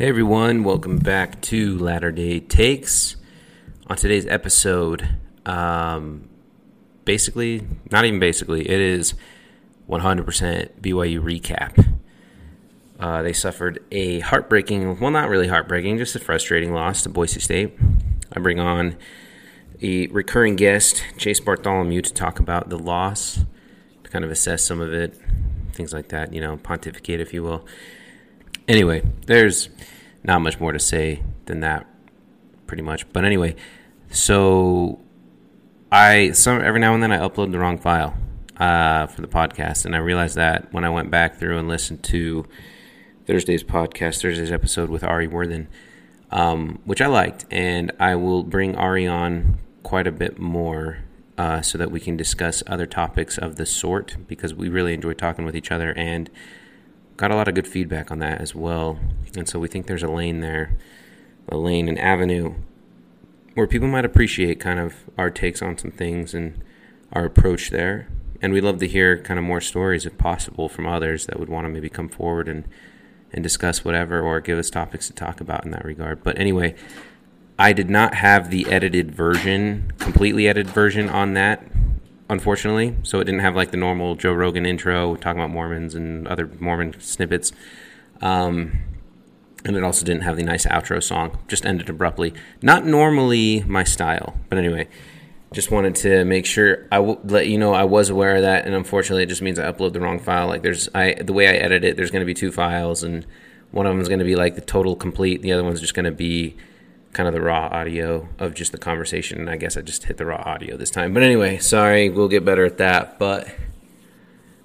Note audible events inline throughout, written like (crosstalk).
Hey everyone, welcome back to Latter Day Takes. On today's episode, um, basically, not even basically, it is 100% BYU recap. Uh, they suffered a heartbreaking, well, not really heartbreaking, just a frustrating loss to Boise State. I bring on a recurring guest, Chase Bartholomew, to talk about the loss, to kind of assess some of it, things like that, you know, pontificate, if you will. Anyway, there's not much more to say than that, pretty much. But anyway, so I some every now and then I upload the wrong file uh, for the podcast, and I realized that when I went back through and listened to Thursday's podcast, Thursday's episode with Ari Worthen, um, which I liked, and I will bring Ari on quite a bit more uh, so that we can discuss other topics of the sort because we really enjoy talking with each other. And got a lot of good feedback on that as well. And so we think there's a lane there, a lane, an avenue where people might appreciate kind of our takes on some things and our approach there. And we'd love to hear kind of more stories, if possible, from others that would want to maybe come forward and, and discuss whatever or give us topics to talk about in that regard. But anyway, I did not have the edited version, completely edited version on that unfortunately. So it didn't have like the normal Joe Rogan intro talking about Mormons and other Mormon snippets. Um, and it also didn't have the nice outro song. Just ended abruptly. Not normally my style, but anyway, just wanted to make sure I will let you know I was aware of that. And unfortunately, it just means I upload the wrong file. Like there's I the way I edit it, there's going to be two files, and one of them is going to be like the total complete. The other one's just going to be kind of the raw audio of just the conversation. And I guess I just hit the raw audio this time. But anyway, sorry, we'll get better at that. But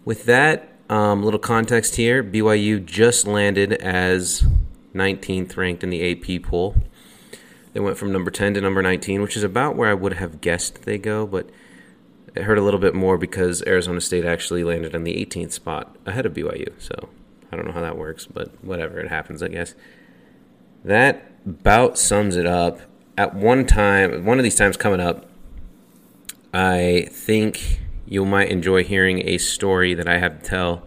with that, um, little context here BYU just landed as 19th ranked in the AP poll. They went from number 10 to number 19, which is about where I would have guessed they go, but it hurt a little bit more because Arizona State actually landed on the 18th spot ahead of BYU. So I don't know how that works, but whatever, it happens, I guess. That about sums it up. At one time, one of these times coming up, I think you might enjoy hearing a story that I have to tell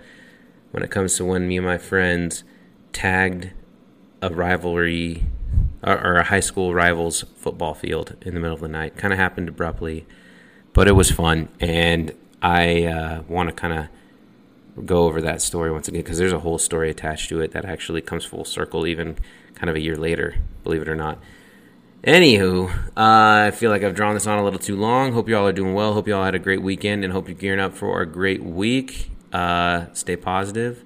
when it comes to when me and my friends tagged a rivalry or, a high school rivals football field in the middle of the night. Kind of happened abruptly, but it was fun, and I uh, want to kind of go over that story once again because there's a whole story attached to it that actually comes full circle, even kind of a year later, believe it or not. Anywho, uh, I feel like I've drawn this on a little too long. Hope you all are doing well. Hope you all had a great weekend and hope you're gearing up for a great week. Uh, stay positive.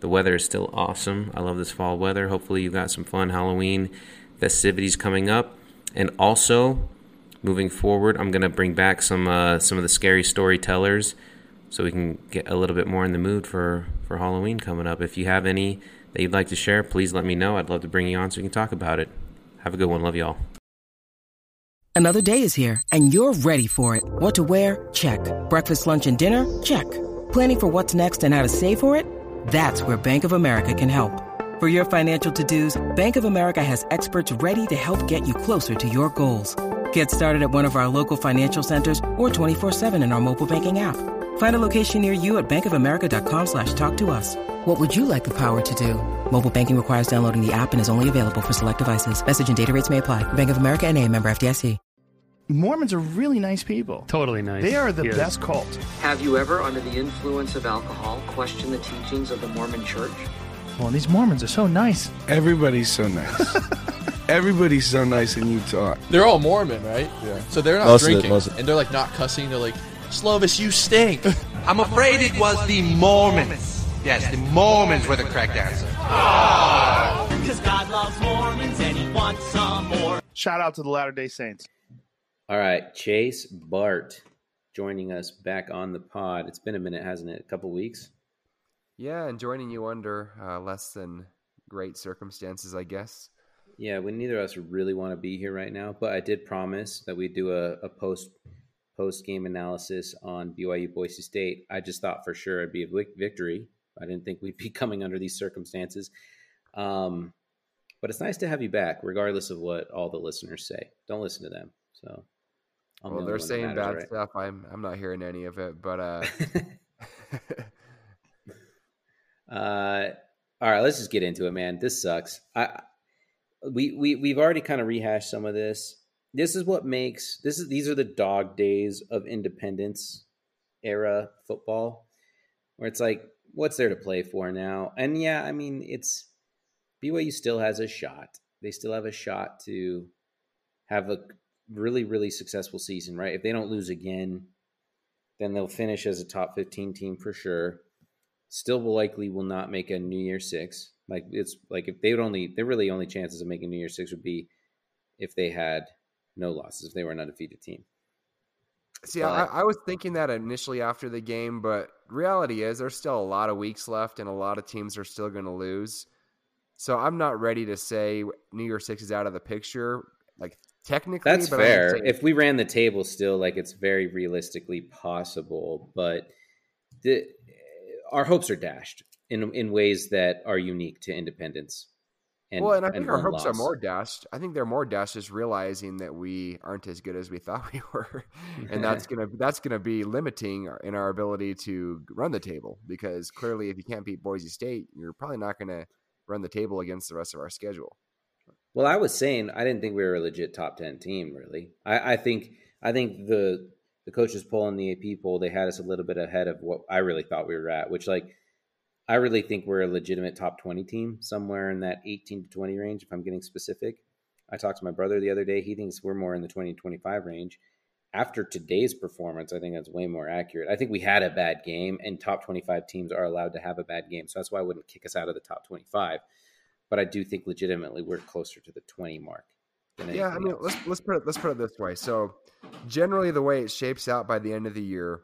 The weather is still awesome. I love this fall weather. Hopefully, you got some fun Halloween festivities coming up. And also, moving forward, I'm going to bring back some uh, some of the scary storytellers so we can get a little bit more in the mood for, for Halloween coming up. If you have any that you'd like to share, please let me know. I'd love to bring you on so we can talk about it. Have a good one. Love y'all. Another day is here, and you're ready for it. What to wear? Check. Breakfast, lunch, and dinner? Check. Planning for what's next and how to save for it? That's where Bank of America can help. For your financial to dos, Bank of America has experts ready to help get you closer to your goals. Get started at one of our local financial centers or 24-7 in our mobile banking app. Find a location near you at bankofamerica.com slash talk to us. What would you like the power to do? Mobile banking requires downloading the app and is only available for select devices. Message and data rates may apply. Bank of America and a member FDIC. Mormons are really nice people. Totally nice. They are the Yes. best cult. Have you ever, under the influence of alcohol, questioned the teachings of the Mormon church? Well, these Mormons are so nice. Everybody's so nice. (laughs) Everybody's so nice in Utah. They're all Mormon, right? Yeah. So they're not Most drinking, it. and they're like not cussing. They're like, "Slovis, you stink." (laughs) I'm afraid it was the Mormons. Yes, the Mormons were the correct answer. Because God loves Mormons and he wants some more. Shout out to the Latter day Saints. All right, Chase Bart joining us back on the pod. It's been a minute, hasn't it? A couple weeks. Yeah, and joining you under uh, less than great circumstances, I guess. Yeah, we neither of us really want to be here right now, but I did promise that we'd do a, a post post game analysis on BYU Boise State. I just thought for sure it'd be a victory. I didn't think we'd be (laughs) coming under these circumstances. Um, but it's nice to have you back, regardless of what all the listeners say. Don't listen to them. So, I'm well, only they're saying matters, bad right? stuff. I'm I'm not hearing any of it, but uh, (laughs) Uh, all right, let's just get into it, man. This sucks. I we we we've already kind of rehashed some of this. This is what makes this is these are the dog days of independence era football, where it's like, what's there to play for now? And yeah, I mean, it's BYU still has a shot. They still have a shot to have a really really successful season, right? If they don't lose again, then they'll finish as a top 15 team for sure. Still will likely will not make a New Year Six. Like it's like if they would only their really only chances of making New Year Six would be if they had no losses, if they were an undefeated team. See, but, I, I was thinking that initially after the game, but reality is there's still a lot of weeks left, and a lot of teams are still going to lose. So I'm not ready to say New Year Six is out of the picture. Like technically, that's fair. If we ran the table still, like it's very realistically possible, but the our hopes are dashed in in ways that are unique to independence. And, well, and I think our hopes loss. are more dashed. I think they're more dashed just realizing that we aren't as good as we thought (laughs) we were, and that's gonna that's gonna be limiting in our ability to run the table because clearly, if you can't beat Boise State, you're probably not gonna run the table against the rest of our schedule. Well, I was saying I didn't think we were a legit top ten team. Really, I, I think I think the the coaches poll and the AP poll they had us a little bit ahead of what I really thought we were at, which like I really think we're a legitimate top 20 team, somewhere in that 18 to 20 range, if I'm getting specific. I talked to my brother the other day. He thinks we're more in the 20 to 25 range. After today's performance, I think that's way more accurate. I think we had a bad game, and top 25 teams are allowed to have a bad game. So that's why I wouldn't kick us out of the top 25. But I do think legitimately we're closer to the 20 mark. yeah, I mean, else. let's let's put it let's put it this way. So, generally, the way it shapes out by the end of the year,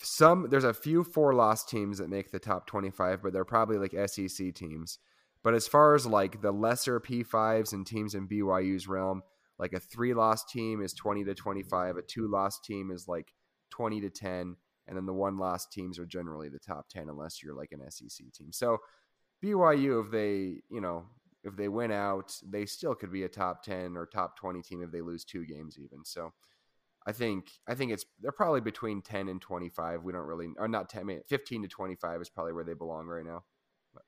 some there's a few four loss teams that make the top 25 but they're probably like sec teams. But as far as like the lesser p5s and teams in byu's realm like a three loss team is 20 to 25 a two loss team is like 20 to 10 and then the one loss teams are generally the top 10 unless you're like an sec team. So byu if they you know if they win out they still could be a top 10 or top 20 team if they lose two games even. So I think I think it's they're probably between 10 and 25. We don't really or not 10 15 to 25 is probably where they belong right now. But.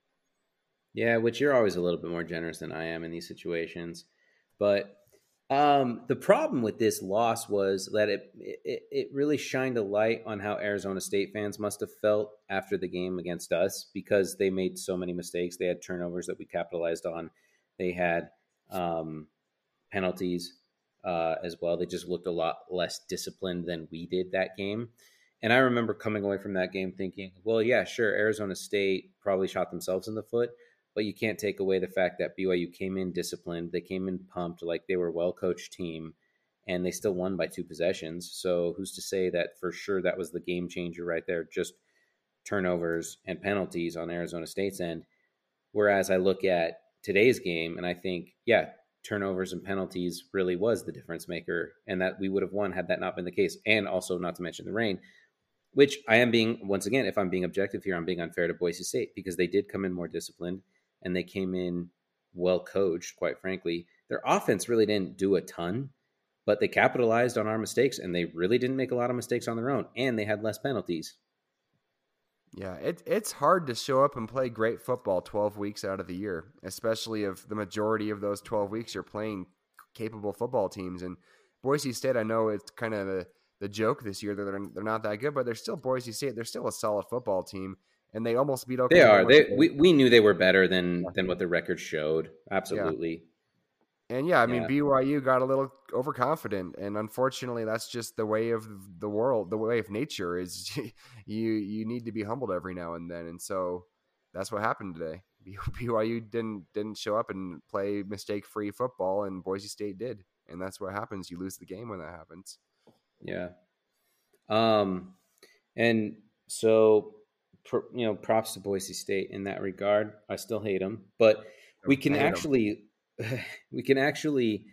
Yeah, which you're always a little bit more generous than I am in these situations. But um, the problem with this loss was that it, it it really shined a light on how Arizona State fans must have felt after the game against us because they made so many mistakes. They had turnovers that we capitalized on. They had um, penalties uh, as well. They just looked a lot less disciplined than we did that game. And I remember coming away from that game thinking, well, yeah, sure, Arizona State probably shot themselves in the foot, but you can't take away the fact that BYU came in disciplined. They came in pumped, like they were a well coached team, and they still won by two possessions. So who's to say that for sure that was the game changer right there? Just turnovers and penalties on Arizona State's end. Whereas I look at today's game and I think, yeah, turnovers and penalties really was the difference maker, and that we would have won had that not been the case. And also, not to mention the rain, which I am being once again, if I'm being objective here, I'm being unfair to Boise State because they did come in more disciplined and they came in well coached. Quite frankly, their offense really didn't do a ton, but they capitalized on our mistakes and they really didn't make a lot of mistakes on their own, and they had less penalties. Yeah, it, it's hard to show up and play great football 12 weeks out of the year, especially if the majority of those 12 weeks you're playing capable football teams. And Boise State, I know it's kind of the, the joke this year that they're, they're not that good, but they're still Boise State. They're still a solid football team, and they almost beat Oklahoma. They are. They, we, we knew they were better than, than what the record showed. Absolutely. And yeah, I mean, yeah. BYU got a little overconfident, and unfortunately, that's just the way of the world, the way of nature. Is (laughs) you you need to be humbled every now and then, and so that's what happened today. (laughs) BYU didn't didn't show up and play mistake free football, and Boise State did, and that's what happens. You lose the game when that happens. Yeah. Um, and so you know, props to Boise State in that regard. I still hate them, but we can actually (laughs) we can actually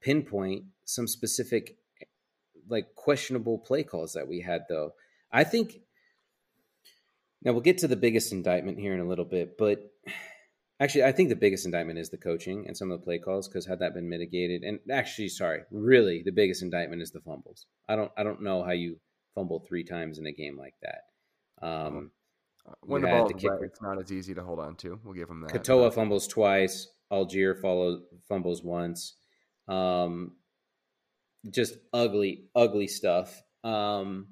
pinpoint some specific like questionable play calls that we had though. I think now we'll get to the biggest indictment here in a little bit, but (sighs) actually I think the biggest indictment is the coaching and some of the play calls because had that been mitigated and actually sorry, really the biggest indictment is the fumbles. I don't I don't know how you fumble three times in a game like that. Um, when the ball's wet, it's not as easy to hold on to. We'll give him that. Katoa fumbles twice. Allgeier follow, fumbles once. Um, just ugly, ugly stuff. Um,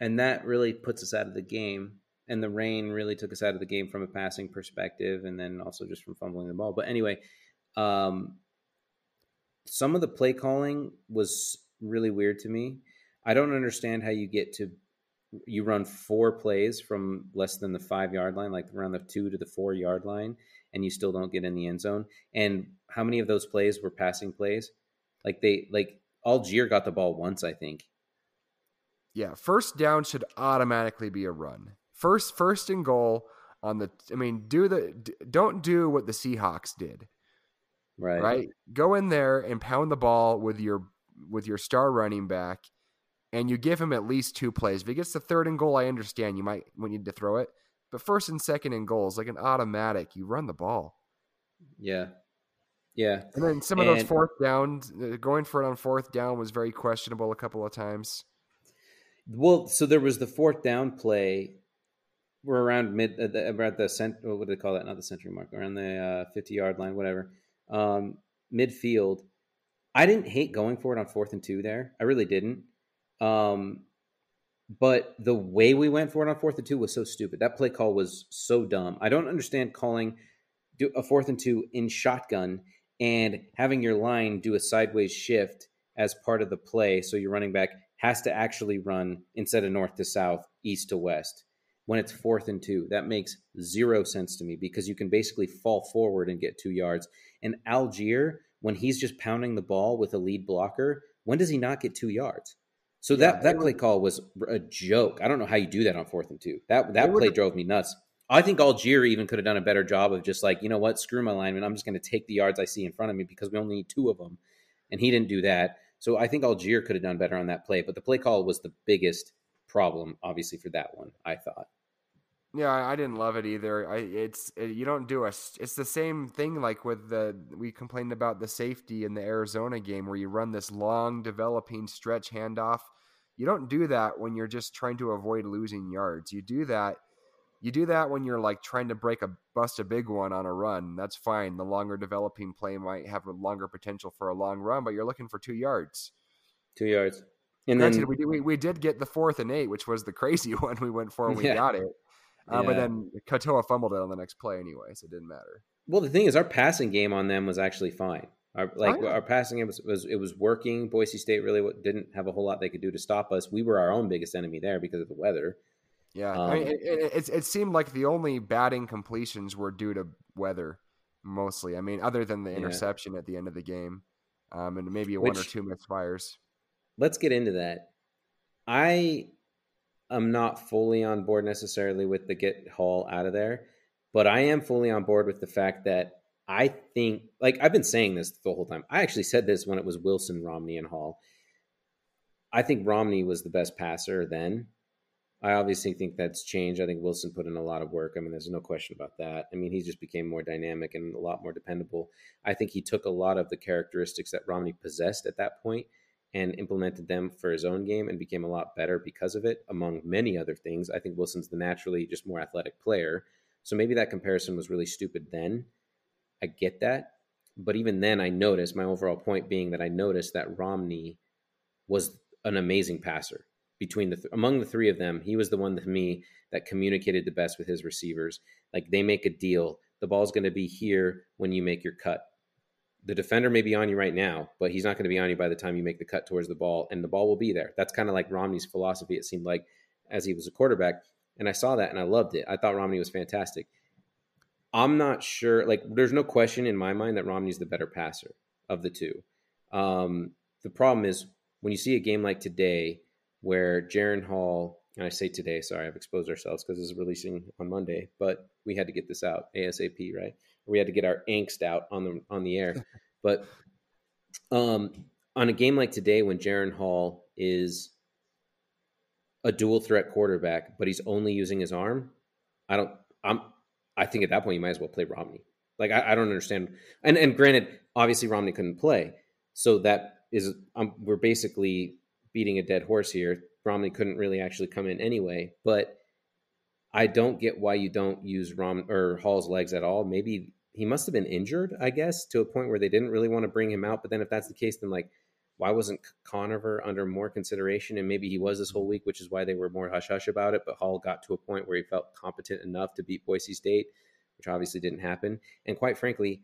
and that really puts us out of the game. And the rain really took us out of the game from a passing perspective, and then also just from fumbling the ball. But anyway, um, some of the play calling was really weird to me. I don't understand how you get to you run four plays from less than the five yard line, like around the two to the four yard line, and you still don't get in the end zone. And how many of those plays were passing plays? Like they like Allgeier got the ball once, I think. Yeah, first down should automatically be a run. First, first and goal on the. I mean, do the don't do what the Seahawks did. Right. Right. Go in there and pound the ball with your with your star running back, and you give him at least two plays. If he gets the third and goal, I understand you might need to throw it. But first and second and goals, like an automatic, you run the ball. Yeah. Yeah. And then some of And- those fourth downs, uh, going for it on fourth down was very questionable a couple of times. Well, so there was the fourth down play. We're around mid, uh, the, around the cent. What do they call that? Not the century mark. Around the uh, fifty yard line, whatever. Um, midfield. I didn't hate going for it on fourth and two there. I really didn't. Um, but the way we went for it on fourth and two was so stupid. That play call was so dumb. I don't understand calling a fourth and two in shotgun and having your line do a sideways shift as part of the play. So your running back has to actually run instead of north to south, east to west when it's fourth and two. That makes zero sense to me because you can basically fall forward and get two yards. And Allgeier, when he's just pounding the ball with a lead blocker, when does he not get two yards? So Yeah, that, that it play call was a joke. I don't know how you do that on fourth and two. That that play was- drove me nuts. I think Allgeier even could have done a better job of just like, you know what, screw my lineman. I'm just going to take the yards I see in front of me because we only need two of them. And he didn't do that. So I think Allgeier could have done better on that play. But the play call was the biggest problem, obviously, for that one, I thought. Yeah, I didn't love it either. I it's it, you don't do a It's the same thing like with the we complained about the safety in the Arizona game where you run this long developing stretch handoff. You don't do that when you're just trying to avoid losing yards. You do that. You do that when you're like trying to break a bust a big one on a run. That's fine. The longer developing play might have a longer potential for a long run, but you're looking for two yards. Two yards. And Granted, then we, did, we we did get the fourth and eight, which was the crazy (laughs) one we went for and we Yeah. got it. Uh, But then Katoa fumbled it on the next play anyway, so it didn't matter. Well, the thing is, our passing game on them was actually fine. Our like Oh, our passing game was, was it was working. Boise State really didn't have a whole lot they could do to stop us. We were our own biggest enemy there because of the weather. Yeah, I mean, Um, it, it, it, seemed like the only batting completions were due to weather, mostly. I mean, other than the Yeah. interception at the end of the game, um, and maybe one or Which- two misfires. Let's get into that. I am not fully on board necessarily with the get Hall out of there, but I am fully on board with the fact that I think, like I've been saying this the whole time. I actually said this when it was Wilson, Romney, and Hall. I think Romney was the best passer then. I obviously think that's changed. I think Wilson put in a lot of work. I mean, there's no question about that. I mean, he just became more dynamic and a lot more dependable. I think he took a lot of the characteristics that Romney possessed at that point and implemented them for his own game and became a lot better because of it, among many other things. I think Wilson's the naturally just more athletic player. So maybe that comparison was really stupid then. I get that. But even then, I noticed my overall point being that I noticed that Romney was an amazing passer between the th- among the three of them. He was the one to me that communicated the best with his receivers. Like they make a deal. The ball's going to be here when you make your cut. The defender may be on you right now, but he's not going to be on you by the time you make the cut towards the ball, and the ball will be there. That's kind of like Romney's philosophy. It seemed like as he was a quarterback, and I saw that and I loved it. I thought Romney was fantastic. I'm not sure. Like, there's no question in my mind that Romney's the better passer of the two. Um, the problem is when you see a game like today, where Jaren Hall, and I say today, sorry, I've exposed ourselves because this is releasing on Monday, but we had to get this out ASAP, right? We had to get our angst out on the on the air. (laughs) but um, on a game like today, when Jaren Hall is a dual threat quarterback, but he's only using his arm, I don't. I'm. I think at that point you might as well play Romney. Like I, I don't understand. And and granted, obviously Romney couldn't play, so that is um, we're basically beating a dead horse here. Romney couldn't really actually come in anyway, but I don't get why you don't use Rom or Hall's legs at all. Maybe he must have been injured, I guess, to a point where they didn't really want to bring him out. But then if that's the case, then like why wasn't Conover under more consideration? And maybe he was this whole week, which is why they were more hush hush about it. But Hall got to a point where he felt competent enough to beat Boise State, which obviously didn't happen. And quite frankly,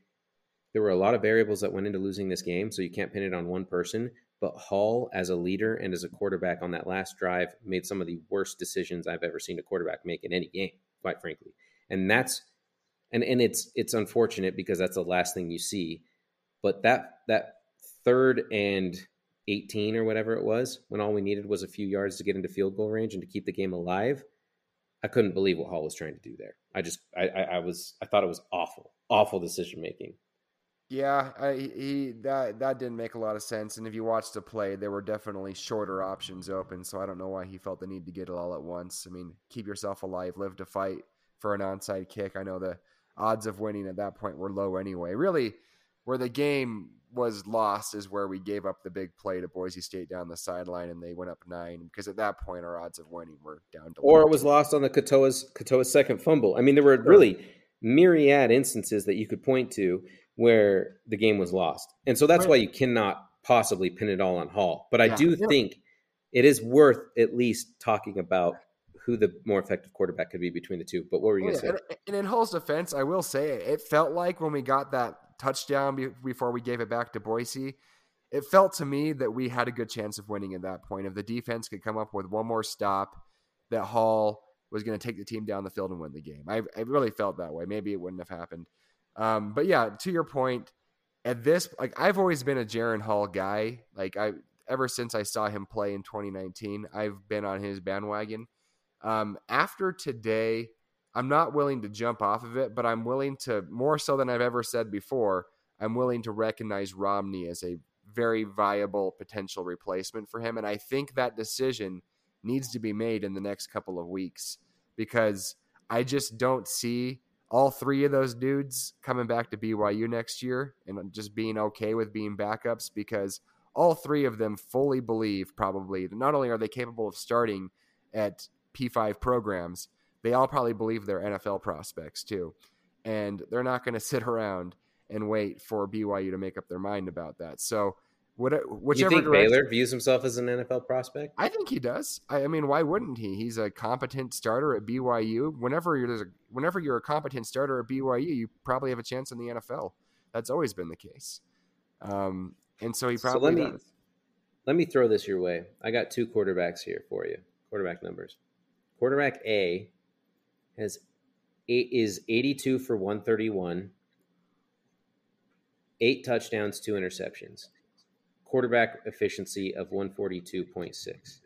there were a lot of variables that went into losing this game, so you can't pin it on one person. But Hall, as a leader and as a quarterback on that last drive, made some of the worst decisions I've ever seen a quarterback make in any game, quite frankly. And that's and and it's it's unfortunate because that's the last thing you see. But that that third and 18 or whatever it was, when all we needed was a few yards to get into field goal range and to keep the game alive, I couldn't believe what Hall was trying to do there. I just, I, I, I was, I thought it was awful, awful decision making. Yeah, I, he that that didn't make a lot of sense. And if you watched the play, there were definitely shorter options open. So I don't know why he felt the need to get it all at once. I mean, keep yourself alive, live to fight for an onside kick. I know the odds of winning at that point were low anyway. Really, where the game was lost is where we gave up the big play to Boise State down the sideline and they went up nine because at that point our odds of winning were down to or it was lost on the Katoa's Katoa's second fumble. I mean, there were really myriad instances that you could point to where the game was lost, and so that's why you cannot possibly pin it all on Hall. But I Yeah. do Yeah. think it is worth at least talking about who the more effective quarterback could be between the two. But what were you Oh, going to yeah, say? And, in Hall's defense, I will say it felt like when we got that touchdown before we gave it back to Boise, it felt to me that we had a good chance of winning at that point. If the defense could come up with one more stop, that Hall was going to take the team down the field and win the game. I, I really felt that way. Maybe it wouldn't have happened. Um, but yeah, to your point, at this, like I've always been a Jaren Hall guy. Like I, ever since I saw him play in 2019, I've been on his bandwagon. Um, after today, I'm not willing to jump off of it, but I'm willing to more so than I've ever said before. I'm willing to recognize Romney as a very viable potential replacement for him, and I think that decision needs to be made in the next couple of weeks because I just don't see all three of those dudes coming back to BYU next year and just being okay with being backups because all three of them fully believe probably that not only are they capable of starting at P5 programs, they all probably believe they're NFL prospects too. And they're not going (laughs) to sit around and wait for BYU to make up their mind about that. So, what, whatever do you think direction- Baylor views himself as an NFL prospect? I think he does. I, I mean, why wouldn't he? He's a competent starter at BYU. Whenever you're a, whenever you're a competent starter at BYU, you probably have a chance in the NFL. That's always been the case. Um, and so he So probably let me does. let me throw this your way. I got two quarterbacks here for you. Quarterback numbers. Quarterback A has is 82 for 131, eight touchdowns, two interceptions. Quarterback efficiency of 142.6.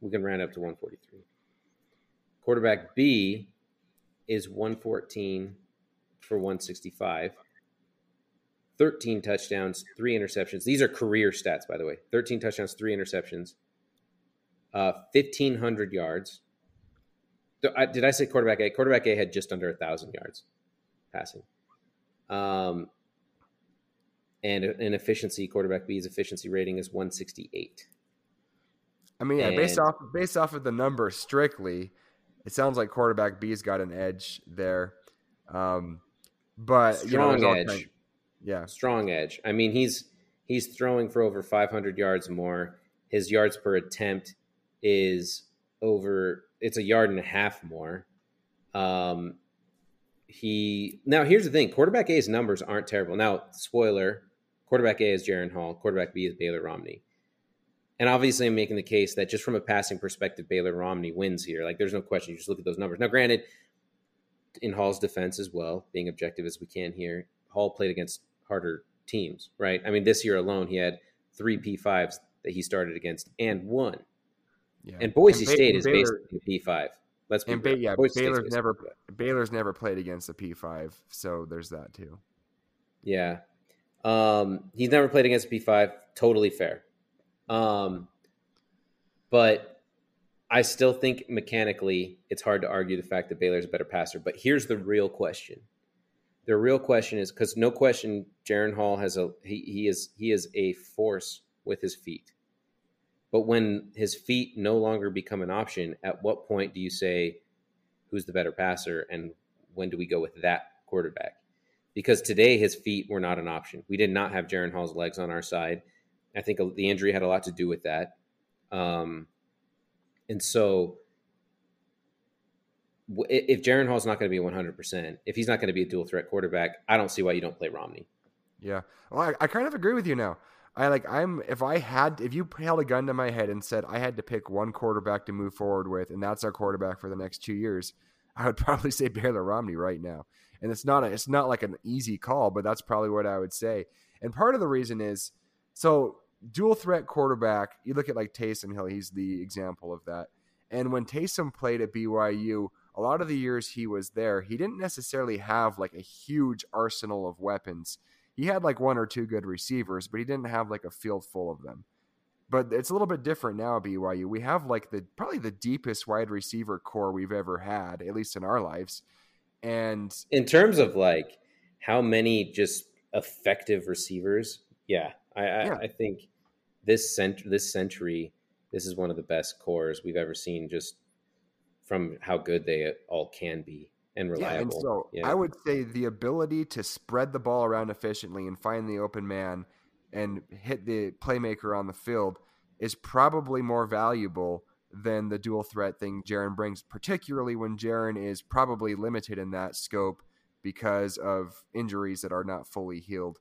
We can round up to 143. Quarterback B is 114 for 165. 13 touchdowns, three interceptions. These are career stats, by the way. 13 touchdowns, three interceptions, uh, 1,500 yards. Did I say quarterback A? Quarterback A had just under a 1,000 yards passing. Um, and an efficiency, quarterback B's efficiency rating is 168. I mean, yeah, based off based off of the numbers strictly, it sounds like quarterback B's got an edge there. Um, but you know, Strong edge. kind- yeah, strong edge. I mean, he's he's throwing for over 500 yards more. His yards per attempt is over. It's a yard and a half more. Um, he now here's the thing: quarterback A's numbers aren't terrible. Now, spoiler: quarterback A is Jaren Hall, quarterback B is Baylor Romney. And obviously, I'm making the case that just from a passing perspective, Baylor Romney wins here. Like, there's no question. You just look at those numbers. Now, granted, in Hall's defense as well, being objective as we can here, Hall played against harder teams, right? I mean, this year alone, he had three P5s that he started against and won. Yeah. And Boise Ba- State is Baylor- basically a P5. Let's be and ba- yeah, Boise Baylor's basically never Baylor's never played against a P5, so there's that too. Yeah. Um, he's never played against P5. Totally fair. Um, but I still think mechanically it's hard to argue the fact that Baylor's a better passer. But here's the real question. The real question is because no question, Jaren Hall has a he, he is he is a force with his feet. But when his feet no longer become an option, at what point do you say who's the better passer and when do we go with that quarterback? because today his feet were not an option. We did not have Jaren Hall's legs on our side. I think the injury had a lot to do with that. Um, and so if Jaren Hall's not going to be 100%, if he's not going to be a dual threat quarterback, I don't see why you don't play Romney. Yeah. Well, I, I kind of agree with you now. I like I'm if I had if you held a gun to my head and said I had to pick one quarterback to move forward with and that's our quarterback for the next 2 years, (laughs) I would probably say Baylor Romney right now. And it's not a, it's not like an easy call, but that's probably what I would say. And part of the reason is so dual threat quarterback, you look at like Taysom Hill, he's the example of that. And when Taysom played at BYU, a lot of the years he was there, he didn't necessarily have like a huge arsenal of weapons. He had like one or two good receivers, but he didn't have like a field full of them. But it's a little bit different now at BYU. We have like the probably the deepest wide receiver corps we've ever had, at least in our lives. And in terms of like how many just effective receivers, yeah, I, I. I think this cent- this century, this is one of the best cores we've ever seen. Just from how good they all can be and reliable. Yeah, and so yeah. I would say the ability to spread the ball around efficiently and find the open man and hit the playmaker on the field is probably more valuable than the dual threat thing Jaren brings, particularly when Jaren is probably limited in that scope because of injuries that are not fully healed.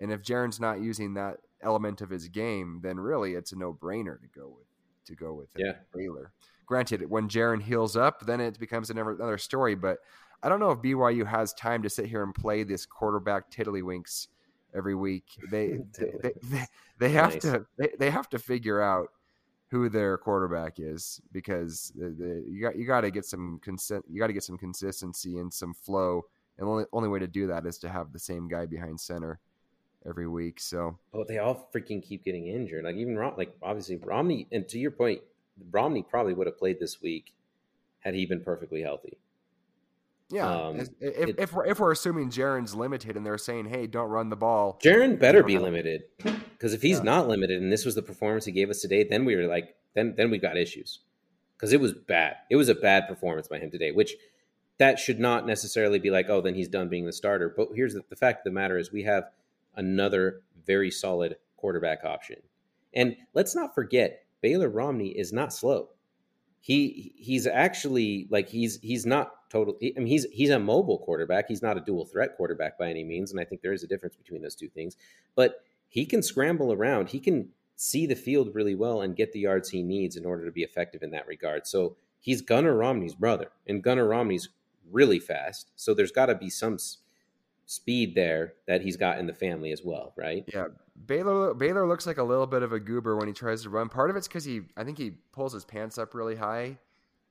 And if Jaren's not using that element of his game, then really it's a no brainer to go with to go with yeah. Baylor. Granted, when Jaren heals up, then it becomes another story. But I don't know if BYU has time to sit here and play this quarterback tiddlywinks every week. They (laughs) they, they, they, have nice. to they, they have to figure out who their quarterback is because the, the, you got you got to get some consent you got to get some consistency and some flow and the only, only way to do that is to have the same guy behind center every week so oh they all freaking keep getting injured like even Rom, like obviously Romney and to your point Romney probably would have played this week had he been perfectly healthy yeah, um, if, it, if, we're, if we're assuming Jaren's limited and they're saying, "Hey, don't run the ball," Jaren better be limited because if he's yeah. not limited and this was the performance he gave us today, then we were like, then then we got issues because it was bad. It was a bad performance by him today, which that should not necessarily be like, oh, then he's done being the starter. But here's the, the fact of the matter is we have another very solid quarterback option, and let's not forget Baylor Romney is not slow he he's actually like he's he's not totally I mean he's he's a mobile quarterback. He's not a dual threat quarterback by any means, and I think there is a difference between those two things. But he can scramble around. He can see the field really well and get the yards he needs in order to be effective in that regard. So he's Gunner Romney's brother, and Gunner Romney's really fast. So there's got to be some speed there that he's got in the family as well, right? Yeah. Baylor Baylor looks like a little bit of a goober when he tries to run. Part of it's because he I think he pulls his pants up really high.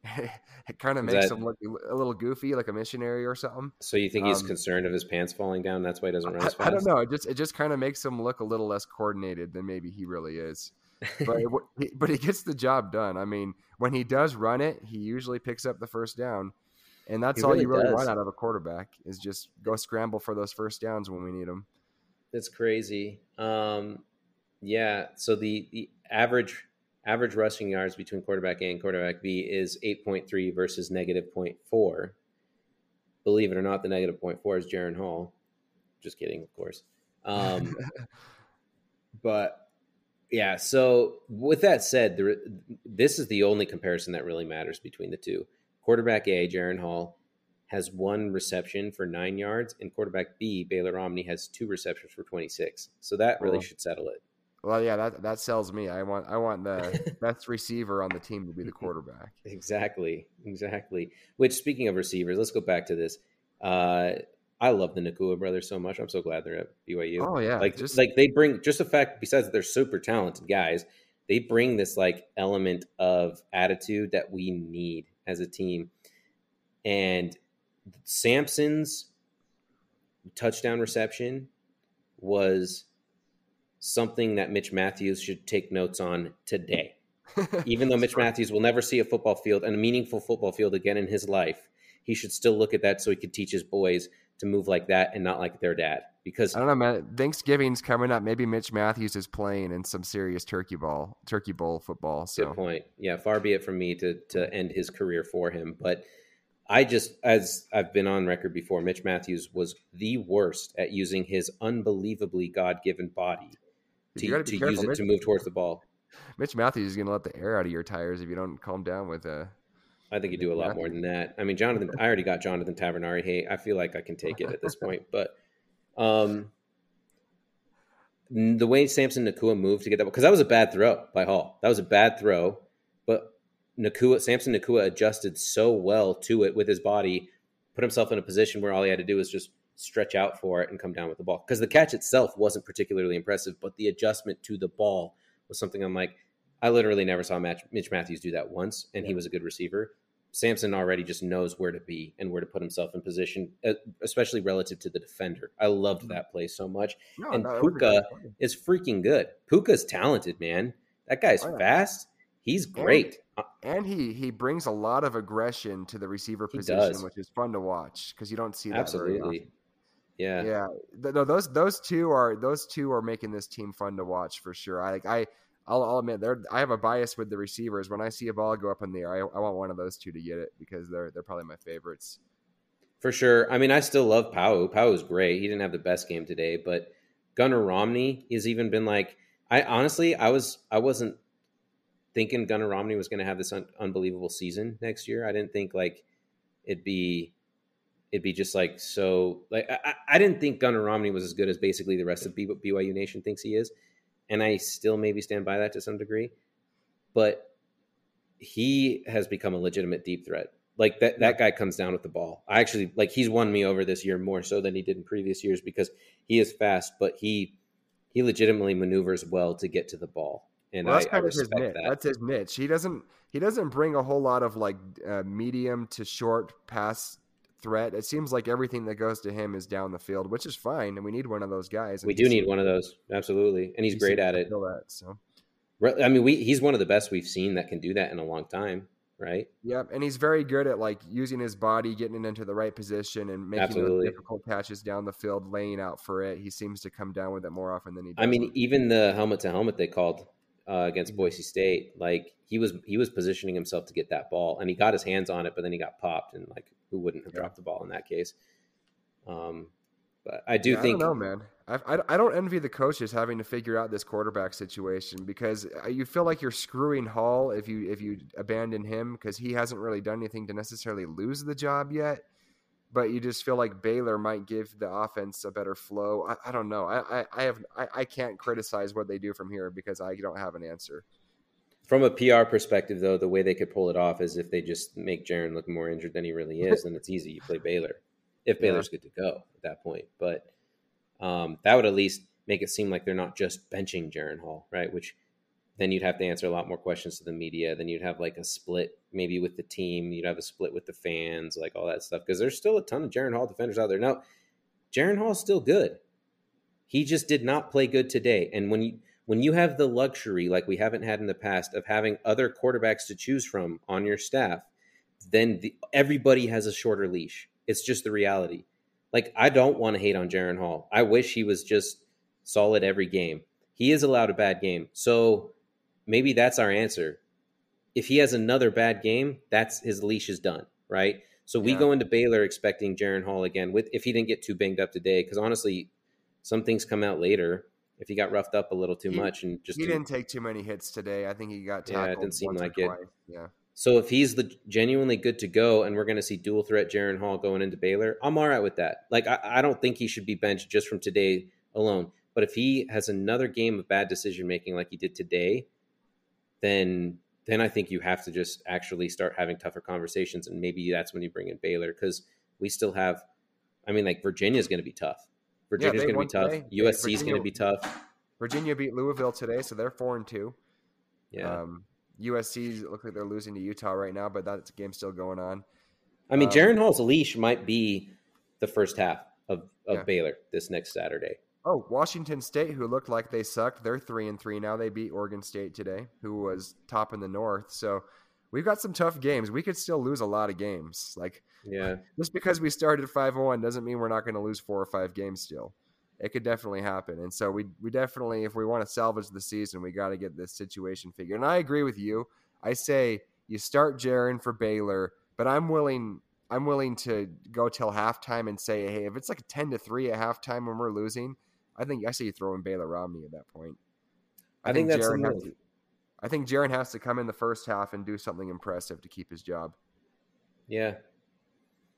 (laughs) it kind of makes that, him look a little goofy, like a missionary or something. So you think he's um, concerned of his pants falling down? That's why he doesn't run I, as fast. I don't know. It just it just kind of makes him look a little less coordinated than maybe he really is. But it, (laughs) but he gets the job done. I mean, when he does run it, he usually picks up the first down. And that's he all really you really does. want out of a quarterback is just go scramble for those first downs when we need them. That's crazy. Um, yeah. So the the average average rushing yards between quarterback A and quarterback B is 8.3 versus negative 0.4. Believe it or not, the negative 0.4 is Jaren Hall. Just kidding, of course. Um, (laughs) but yeah, so with that said, there, this is the only comparison that really matters between the two. Quarterback A, Jaren Hall, has one reception for nine yards, and quarterback B, Baylor Romney, has two receptions for 26. So that really should settle it. Well, yeah, that that sells me. I want I want the (laughs) best receiver on the team to be the quarterback. (laughs) Exactly, exactly. Which, speaking of receivers, let's go back to this. Uh, I love the Nacua brothers so much. I'm so glad they're at BYU. Oh yeah, like just like they bring just the fact. Besides, that they're super talented guys. They bring this like element of attitude that we need as a team. And Samson's touchdown reception was something that Mitch Mathews should take notes on today. (laughs) Even though Mitch Mathews will never see a football field and a meaningful football field again in his life, he should still look at that so he could teach his boys to move like that and not like their dad. Because I don't know, man. Thanksgiving's coming up. Maybe Mitch Mathews is playing in some serious turkey ball, turkey bowl football. So. Good point. Yeah, far be it from me to to end his career for him, but I just, as I've been on record before, Mitch Mathews was the worst at using his unbelievably God given body to, gotta careful, use it Mitch. to move towards the ball. Mitch Mathews is going to let the air out of your tires if you don't calm down with uh I think you do a lot more than that. I mean, Jonathan, I already got Jonathan Tavernari. Hey, I feel like I can take it at this (laughs) point, but um, the way Samson Nacua moved to get that because that was a bad throw by Hall. That was a bad throw, but Nacua, Samson Nacua adjusted so well to it with his body, put himself in a position where all he had to do was just stretch out for it and come down with the ball. Because the catch itself wasn't particularly impressive, but the adjustment to the ball was something I'm like, I literally never saw Mitch Mathews do that once, and he was a good receiver. Samson already just knows where to be and where to put himself in position, especially relative to the defender. I loved that play so much. No, and no, it was a Puka is freaking good. Puka's talented, man. That guy's Oh, yeah. fast. He's great. Uh, And he he brings a lot of aggression to the receiver He position, does. which is fun to watch because you don't see that very often. Absolutely. Yeah. Yeah, no, those those two are those two are making this team fun to watch for sure. I like I I'll, I'll admit there I have a bias with the receivers. When I see a ball go up in the air, I, I want one of those two to get it because they're they're probably my favorites. For sure. I mean, I still love Pau. Pau is great. He didn't have the best game today, but Gunner Romney has even been like I honestly I was I wasn't thinking Gunner Romney was going to have this un- unbelievable season next year. I didn't think like it'd be it'd be just like so like I, I- didn't think Gunner Romney was as good as basically the rest of BYU Nation thinks he is, and I still maybe stand by that to some degree, but he has become a legitimate deep threat. Like that that guy comes down with the ball. I actually like he's won me over this year more so than he did in previous years because he is fast, but he he legitimately maneuvers well to get to the ball, and Well, that's I kind of his niche. that. That's his niche. He doesn't he doesn't bring a whole lot of like uh, medium to short pass threat. It seems like everything that goes to him is down the field, which is fine, and we need one of those guys. we do need one of those, absolutely, and he's he great at it. that, so. I mean, we he's one of the best we've seen that can do that in a long time, right? Yep, and he's very good at like using his body, getting it into the right position, and making difficult catches down the field, laying out for it. He seems to come down with it more often than he does. I mean, even the helmet to helmet they called uh, Mm-hmm. against Boise State, like he was he was positioning himself to get that ball, and he got his hands on it, but then he got popped, and like who wouldn't have Yeah. dropped the ball in that case? Um, but I do Yeah, think I don't know, man. I, I, I don't envy the coaches having to figure out this quarterback situation because uh, you feel like you're screwing Hall if you if you abandon him because he hasn't really done anything to necessarily lose the job yet. But you just feel like Baylor might give the offense a better flow. I, I don't know. I, I, I have I, I can't criticize what they do from here because I don't have an answer. From a PR perspective, though, the way they could pull it off is if they just make Jaren look more injured than he really is, then it's easy. You play Baylor if Yeah. Baylor's good to go at that point. But um, that would at least make it seem like they're not just benching Jaren Hall, right? Which then you'd have to answer a lot more questions to the media. Then you'd have like a split maybe with the team. You'd have a split with the fans, like all that stuff. Because there's still a ton of Jaren Hall defenders out there. Now, Jaren Hall's still good. He just did not play good today. And when you when you have the luxury, like we haven't had in the past, of having other quarterbacks to choose from on your staff, then the, everybody has a shorter leash. It's just the reality. Like I don't want to hate on Jaren Hall. I wish he was just solid every game. He is allowed a bad game, so maybe that's our answer. If he has another bad game, that's his leash is done, right? So we Yeah. go into Baylor expecting Jaren Hall again with if he didn't get too banged up today, because honestly, some things come out later. If he got roughed up a little too He- much and just he didn't take too many hits today. I think he got Yeah, it tackled. didn't seem like it. twice. Yeah. So if he's the genuinely good to go, and we're going to see dual threat Jaren Hall going into Baylor, I'm all right with that. Like I, I don't think he should be benched just from today alone. But if he has another game of bad decision making like he did today, then then I think you have to just actually start having tougher conversations, and maybe that's when you bring in Baylor because we still have. I mean, like Virginia is going to be tough. Virginia's they going to be tough. today. is going to be tough. Virginia beat Louisville today, so they're four and two. Yeah. Um, USC look like they're losing to Utah right now, but that game's still going on. I mean, um, Jaren Hall's leash might be the first half of, of Yeah. Baylor this next Saturday. Oh, Washington State, who looked like they sucked, they're three and three now. They beat Oregon State today, who was top in the North. So we've got some tough games. We could still lose a lot of games. Like Yeah. just because we started five and one doesn't mean we're not going to lose four or five games still. It could definitely happen. And so we we definitely, if we want to salvage the season, we got to get this situation figured. And I agree with you. I say you start Jaren for Baylor, but I'm willing. I'm willing to go till halftime and say, hey, if it's like a ten to three at halftime when we're losing, I think I see you throwing Baylor Romney at that point. I think that's Jaren the has to, I think Jaren has to come in the first half and do something impressive to keep his job. Yeah.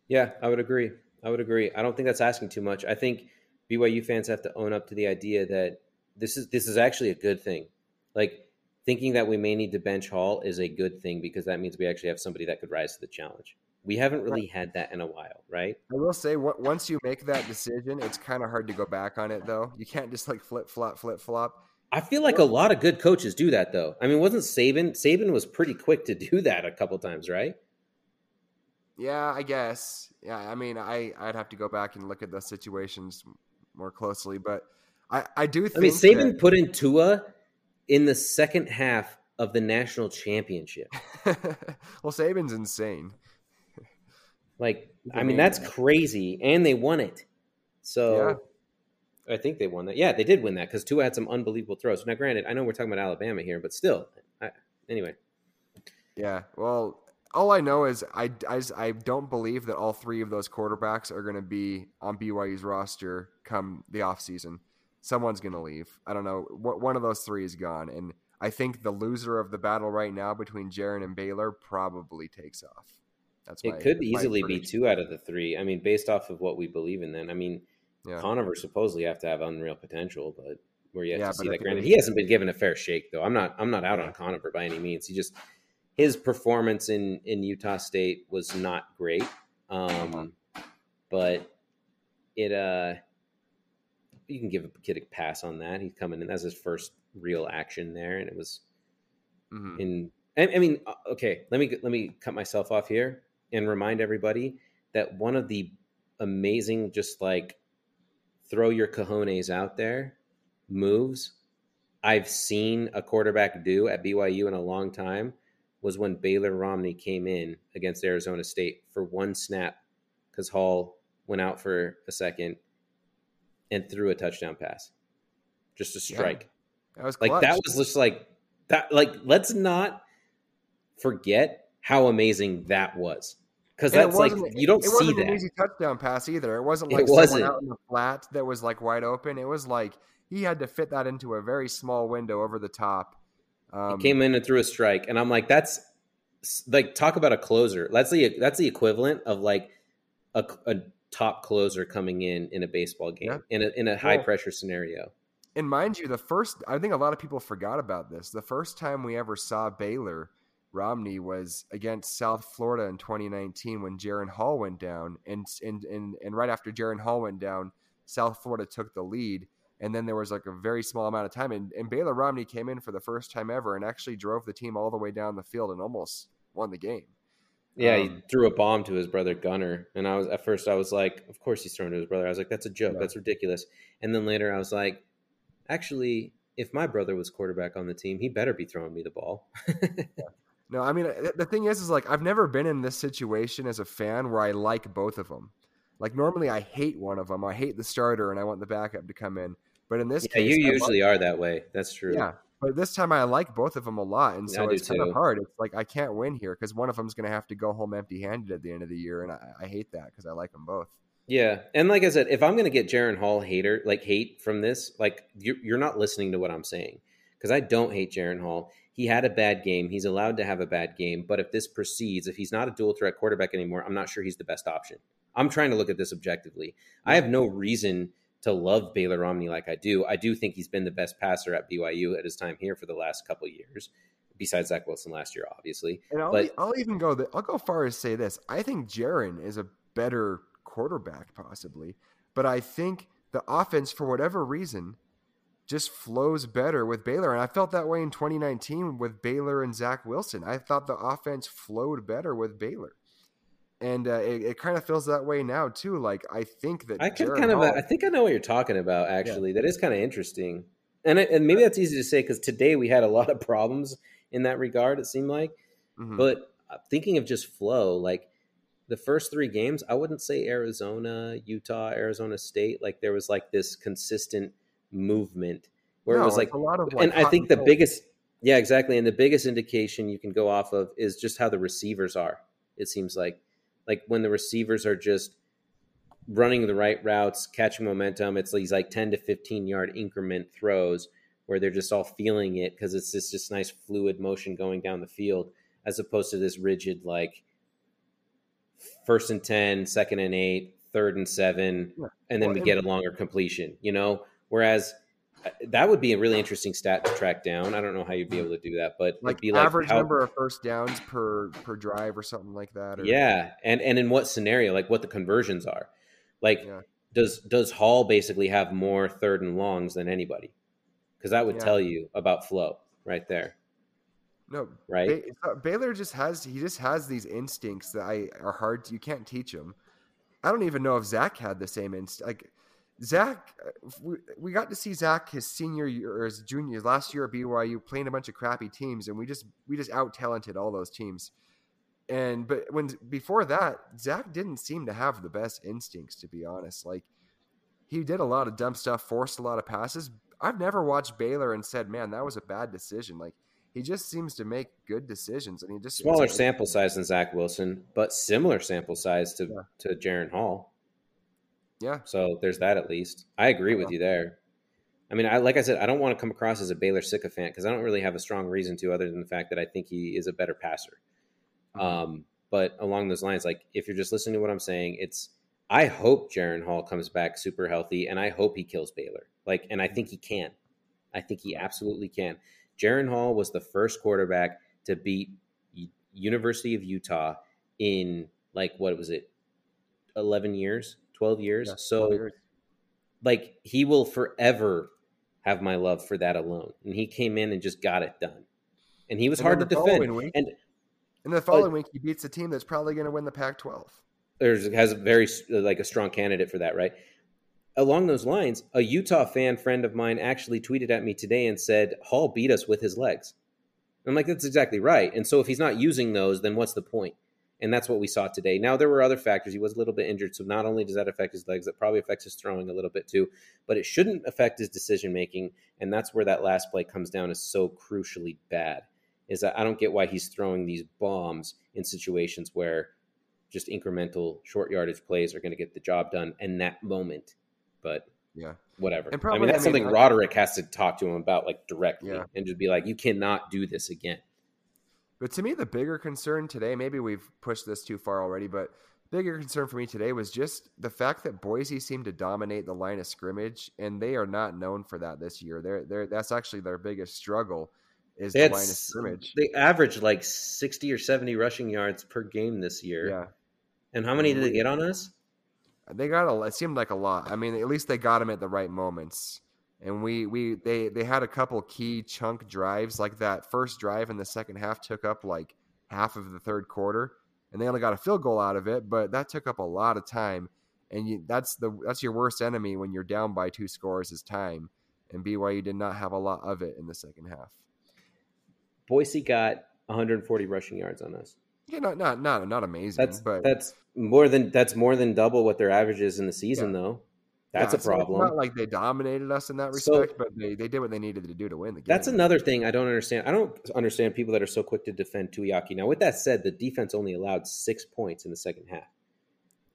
Yeah, I would agree. I would agree. I don't think that's asking too much. I think BYU fans have to own up to the idea that this is this is actually a good thing. Like thinking that we may need to bench Hall is a good thing because that means we actually have somebody that could rise to the challenge. We haven't really had that in a while, right? I will say, once you make that decision, it's kind of hard to go back on it, though. You can't just like flip flop, flip flop. I feel like a lot of good coaches do that though. I mean, wasn't Saban Saban was pretty quick to do that a couple times, right? Yeah, I guess. Yeah, I mean, I I'd have to go back and look at the situations more closely, but I I do think I mean, Saban that- put in Tua in the second half of the national championship. (laughs) well, Saban's insane. Like, I mean, that's crazy, and they won it. So, I think they won that. Yeah, they did win that because Tua had some unbelievable throws. Now, granted, I know we're talking about Alabama here, but still, I, anyway, Yeah. Well, all I know is I, I, I don't believe that all three of those quarterbacks are going to be on BYU's roster come the offseason. Someone's going to leave. I don't know. What One of those three is gone. And I think the loser of the battle right now between Jaren and Baylor probably takes off. That's my, it could my easily be two out of the three. I mean, based off of what we believe in. Then, I mean, Yeah. Conover supposedly have to have unreal potential, but we're yet Yeah, to see that. Granted, he hasn't been given a fair shake, though. I'm not. I'm not out on Conover by any means. He just his performance in in Utah State was not great. Um, but it uh, you can give a kid a pass on that. He's coming in. That's his first real action there, and it was mm-hmm. in. I, I mean, uh, okay. Let me let me cut myself off here and remind everybody that one of the amazing, just like throw your cojones out there moves I've seen a quarterback do at BYU in a long time was when Baylor Romney came in against Arizona State for one snap because Hall went out for a second and threw a touchdown pass, just a Yeah. strike. That was Like that was just like that. Like let's not forget how amazing that was because that's like you don't it see wasn't that. an easy touchdown pass either. It wasn't like It wasn't. someone out in the flat that was like wide open. It was like he had to fit that into a very small window over the top. Um, he came in and threw a strike, and I'm like, that's like talk about a closer. That's the that's the equivalent of like a, a top closer coming in in a baseball game Yeah. in a in a high Well- pressure scenario. And mind you, the first I think a lot of people forgot about this. The first time we ever saw Baylor Romney was against South Florida in 2019 when Jaren Hall went down, and and and and right after Jaren Hall went down, South Florida took the lead, and then there was like a very small amount of time, and, and Baylor Romney came in for the first time ever and actually drove the team all the way down the field and almost won the game. Yeah, he Um, threw a bomb to his brother Gunner, and I was at first I was like, of course he's throwing to his brother. I was like, that's a joke, Yeah. that's ridiculous. And then later I was like, actually, if my brother was quarterback on the team, he better be throwing me the ball. (laughs) No, I mean the thing is, is like I've never been in this situation as a fan where I like both of them. Like normally, I hate one of them. I hate the starter, and I want the backup to come in. But in this yeah, case, you I usually like- are that way. That's true. Yeah, but this time I like both of them a lot, and Yeah, so it's kind of hard. It's like I can't win here because one of them's going to have to go home empty-handed at the end of the year, and I, I hate that because I like them both. Yeah, and like I said, if I'm gonna get Jaren Hall hater like hate from this, like you're, you're not listening to what I'm saying because I don't hate Jaren Hall. He had a bad game. He's allowed to have a bad game, but if this proceeds, if he's not a dual threat quarterback anymore, I'm not sure he's the best option. I'm trying to look at this objectively. I have no reason to love Baylor Romney like I do. I do think he's been the best passer at BYU at his time here for the last couple of years, besides Zach Wilson last year, obviously. And I'll, But- I'll even go. The, I'll go far as say this. I think Jaren is a better quarterback, possibly, but I think the offense, for whatever reason, just flows better with Baylor. And I felt that way in 2019 with Baylor and Zach Wilson. I thought the offense flowed better with Baylor. And uh, it, it kind of feels that way now too. Like I think that I can kind of, Hall- I think I know what you're talking about. Actually, that is kind of interesting, and it, and maybe that's easy to say because today we had a lot of (laughs) problems in that regard. It seemed like, Mhm. but uh, thinking of just flow, like the first three games, I wouldn't say Arizona, Utah, Arizona State. Like there was like this consistent movement where it was like, a lot of, like, and I think and the cold. biggest, yeah, exactly, and the biggest indication you can go off of is just how the receivers are. It seems like Like when the receivers are just running the right routes, catching momentum. It's these like 10 to 15 yard increment throws where they're just all feeling it because it's this just this nice fluid motion going down the field as opposed to this rigid like first and 10, second and 8, third and 7 and then Well, we and- get a longer completion, you know? Whereas uh, that would be a really interesting stat to track down. I don't know how you'd be able to do that, but like it'd be like average how- number of first downs per per drive or something like that. Or, yeah, and and in what scenario, like what the conversions are. Like, Yeah. does does Hall basically have more third and longs than anybody? Because that would Yeah. tell you about flow right there. No, Right? Ba- Baylor just has he just has these instincts that I are hard. To, you can't teach him. I don't even know if Zach had the same instinct. Like Zach, uh, we, we got to see Zach his senior year or his junior last year at BYU playing a bunch of crappy teams, and we just we just out talented all those teams. And but when before that, Zach didn't seem to have the best instincts, to be honest. Like he did a lot of dumb stuff, forced a lot of passes. I've never watched Baylor and said, "Man, that was a bad decision." Like he just seems to make good decisions, and he just Smaller sample size than Zach Wilson, but similar sample size to to Jaren Hall. Yeah, So there's that at least. I agree with you there. I mean, I like I said, I don't want to come across as a Baylor sycophant because I don't really have a strong reason to, other than the fact that I think he is a better passer. Um, but along those lines, like if you're just listening to what I'm saying, it's I hope Jaren Hall comes back super healthy, and I hope he kills Baylor. Like, and I think he can. I think he absolutely can. Jaren Hall was the first quarterback to beat University of Utah in like what was it, eleven years, twelve years? Yeah, so 12 years. like he will forever have my love for that alone. And he came in and just got it done. And he was And hard to defend. week- And And the following week, he beats a team that's probably going to win the Pac-12. there's has a very like a strong candidate for that, right? Along those lines, a Utah fan friend of mine actually tweeted at me today and said Hall beat us with his legs. I'm like, that's exactly right. And so if he's not using those, then what's the point? And that's what we saw today. Now there were other factors. He was a little bit injured, so not only does that affect his legs, that probably affects his throwing a little bit too. But it shouldn't affect his decision making, and that's where that last play comes down is so crucially bad. Is that I don't get why he's throwing these bombs in situations where just incremental short yardage plays are going to get the job done in that moment. But Yeah. whatever. And I mean, that's I mean, something Roderick has to talk to him about like directly Yeah. and just be like, you cannot do this again. But to me, the bigger concern today, maybe we've pushed this too far already, but bigger concern for me today was just the fact that Boise seemed to dominate the line of scrimmage, and they are not known for that this year. They're, they're that's actually their biggest struggle is the line of scrimmage. they averaged like 60 or 70 rushing yards per game this year. Yeah, And how many did they mm-hmm. get on us? they got a. It seemed like a lot. I mean, at least they got them at the right moments. And we we they they had a couple key chunk drives like that first drive in the second half took up like half of the third quarter, and they only got a field goal out of it, but that took up a lot of time. And you, that's the that's your worst enemy when you're down by two scores is time. And BYU did not have a lot of it in the second half. Boise got 140 rushing yards on us. Yeah, not not not not amazing, That's but that's more than that's more than double what their average is in the season, though. That's yeah, a so it's problem. not like they dominated us in that So- respect, but they, they did what they needed to do to win the game. That's another thing I don't understand. I don't understand people that are so quick to defend Tuiaki. Now, with that said, the defense only allowed six points in the second half.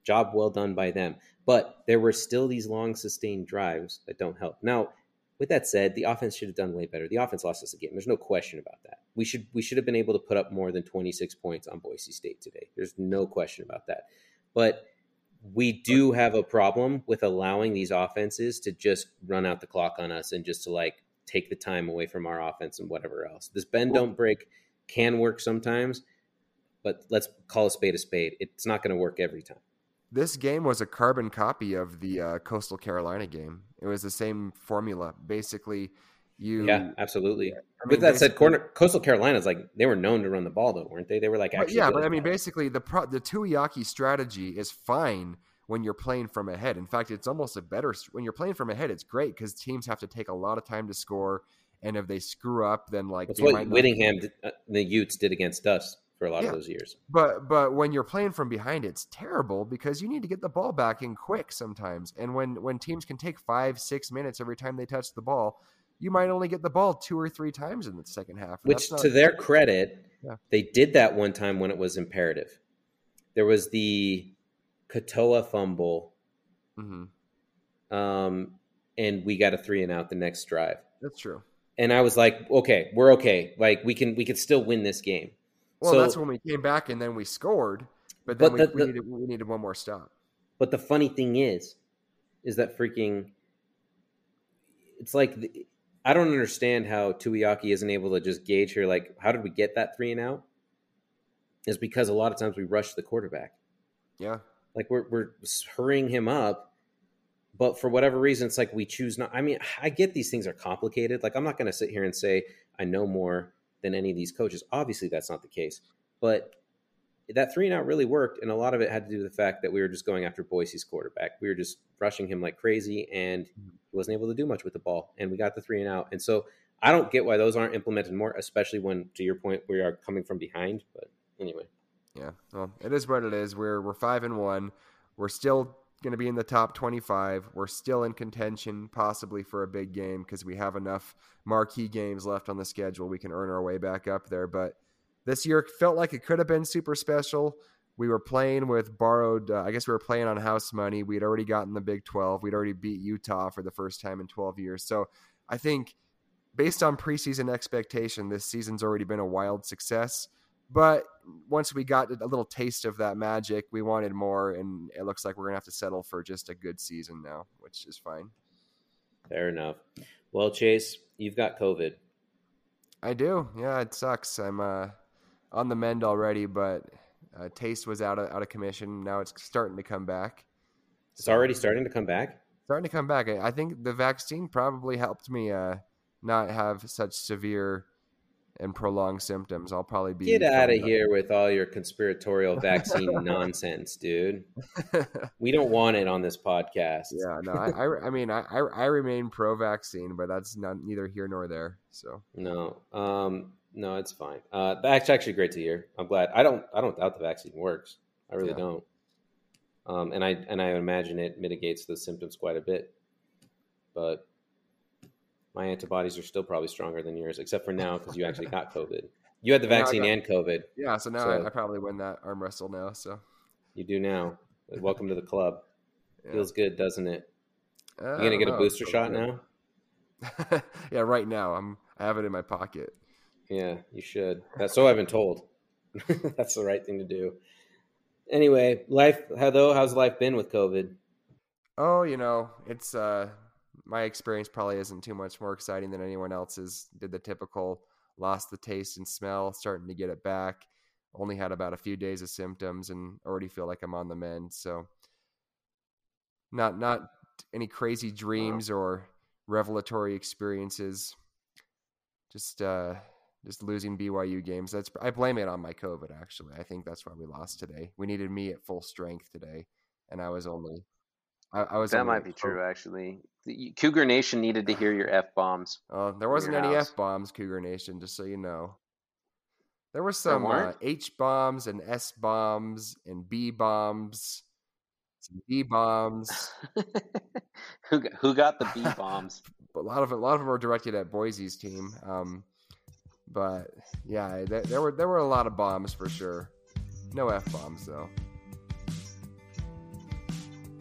Job well done by them. But there were still these long sustained drives that don't help. Now, with that said, the offense should have done way better. The offense lost us a game. There's no question about that. We should we should have been able to put up more than 26 points on Boise State today. There's no question about that. But we do have a problem with allowing these offenses to just run out the clock on us and just to like take the time away from our offense and whatever else. This bend don't break can work sometimes, but let's call a spade a spade. It's not going to work every time. This game was a carbon copy of the uh, Coastal Carolina game. It was the same formula. Basically, you Yeah, absolutely. I With that said, corner, Coastal Carolina's like they were known to run the ball though, weren't they? They were like actually yeah, but I mean, that. basically, the pro- the Tuiaki strategy is fine when you're playing from ahead. In fact, it's almost a better when you're playing from ahead. It's great because teams have to take a lot of time to score, and if they screw up, then like That's what Whittingham, did, uh, the Utes did against us for a lot Yeah. of those years. But but when you're playing from behind, it's terrible because you need to get the ball back in quick sometimes. And when when teams can take five six minutes every time they touch the ball, you might only get the ball two or three times in the second half. Which, that's to their credit, Yeah. they did that one time when it was imperative. there was the Katoa fumble, hmm um, and we got a three and out the next drive. That's true. And I was like, okay, we're okay. Like we can we can still win this game. Well, So- that's when we came back and then we scored, but then But we, the- we, needed, we needed one more stop. But the funny thing is, is that freaking. It's like the, I don't understand how Tuiaki isn't able to just gauge here. Like, how did we get that three and out? Is because a lot of times we rush the quarterback. Yeah. Like we're we're hurrying him up, but for whatever reason, it's like we choose not. I mean, I get these things are complicated. Like I'm not going to sit here and say I know more than any of these coaches. Obviously, that's not the case. But that three and out really worked, and a lot of it had to do with the fact that we were just going after Boise's quarterback. We were just rushing him like crazy, and mm-hmm. he wasn't able to do much with the ball. And we got the three and out. And so I don't get why those aren't implemented more, especially when, to your point, we are coming from behind. But anyway. Yeah, well, it is what it is. We're we're five and one. We're still going to be in the top twenty-five. We're still in contention, possibly for a big game because we have enough marquee games left on the schedule. We can earn our way back up there. But this year felt like it could have been super special. We were playing with borrowed. Uh, I guess we were playing on house money. We'd already gotten the Big Twelve. We'd already beat Utah for the first time in twelve years. So I think, based on preseason expectation, this season's already been a wild success. But once we got a little taste of that magic, we wanted more, and it looks like we're gonna have to settle for just a good season now, which is fine. Fair enough. Well, Chase, you've got COVID. I do, yeah. It sucks. I'm uh, on the mend already, but uh, taste was out of out of commission. Now it's starting to come back. It's already starting to come back. Starting to come back. I, I think the vaccine probably helped me uh, not have such severe and prolonged symptoms. I'll probably be Get out of here with all your conspiratorial vaccine (laughs) nonsense, dude. (laughs) We don't want it on this podcast. Yeah, no, I, I, I mean, I, I I remain pro-vaccine, but that's not neither here nor there. So No, um, no, it's fine. Uh, that's actually great to hear. I'm glad. I don't, I don't doubt the vaccine works. I really Yeah. don't. Um, and I and I imagine it mitigates the symptoms quite a bit. But my antibodies are still probably stronger than yours, except for now because you actually got (laughs) COVID. You had the vaccine got- and COVID. yeah, so now So- I, I probably win that arm wrestle now. So You do now. Welcome to the club. yeah. Feels good, doesn't it? Uh, You gonna get a booster shot good. now? (laughs) yeah, right now I'm I have it in my pocket. Yeah, you should. That's so I've been told. (laughs) That's the right thing to do. Anyway, life. How though? How's life been with COVID? Oh, you know, it's uh my experience probably isn't too much more exciting than anyone else's. Did the typical lost the taste and smell, starting to get it back. Only had about a few days of symptoms and already feel like I'm on the mend. So not not any crazy dreams or revelatory experiences. Just uh just losing BYU games. That's I blame it on my COVID actually. I think that's why we lost today. We needed me at full strength today and I was only I, I was That might be true, actually. The- Cougar Nation needed to hear your f bombs. Uh, there wasn't any. F bombs, Cougar Nation, just so you know. There were some uh. H bombs and S bombs and B bombs, some D bombs. (laughs) who got, who got the B bombs? (laughs) a lot of a lot of them were directed at Boise's team. Um, but yeah, there, there were there were a lot of bombs for sure. No F bombs though.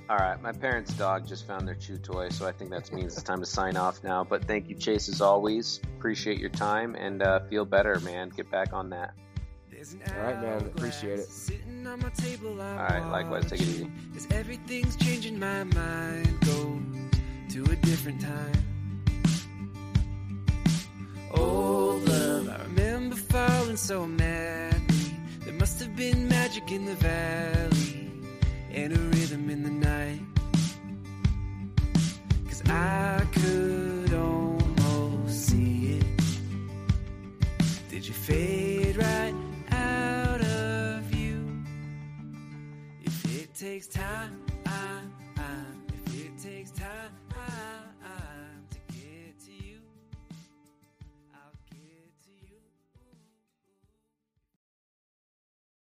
All right, my parents' dog just found their chew toy, so I think that means it's time to sign off now. But thank you, Chase, as always. Appreciate your time and uh, feel better, man. Get back on that. All right, man. Appreciate it. All right, likewise. Take it easy. As everything's changing, my mind goes to a different time. Old love, I remember falling so madly. There must have been magic in the valley and a rhythm in the night. Cause I could almost see it. Did you fade right out of view? If it takes time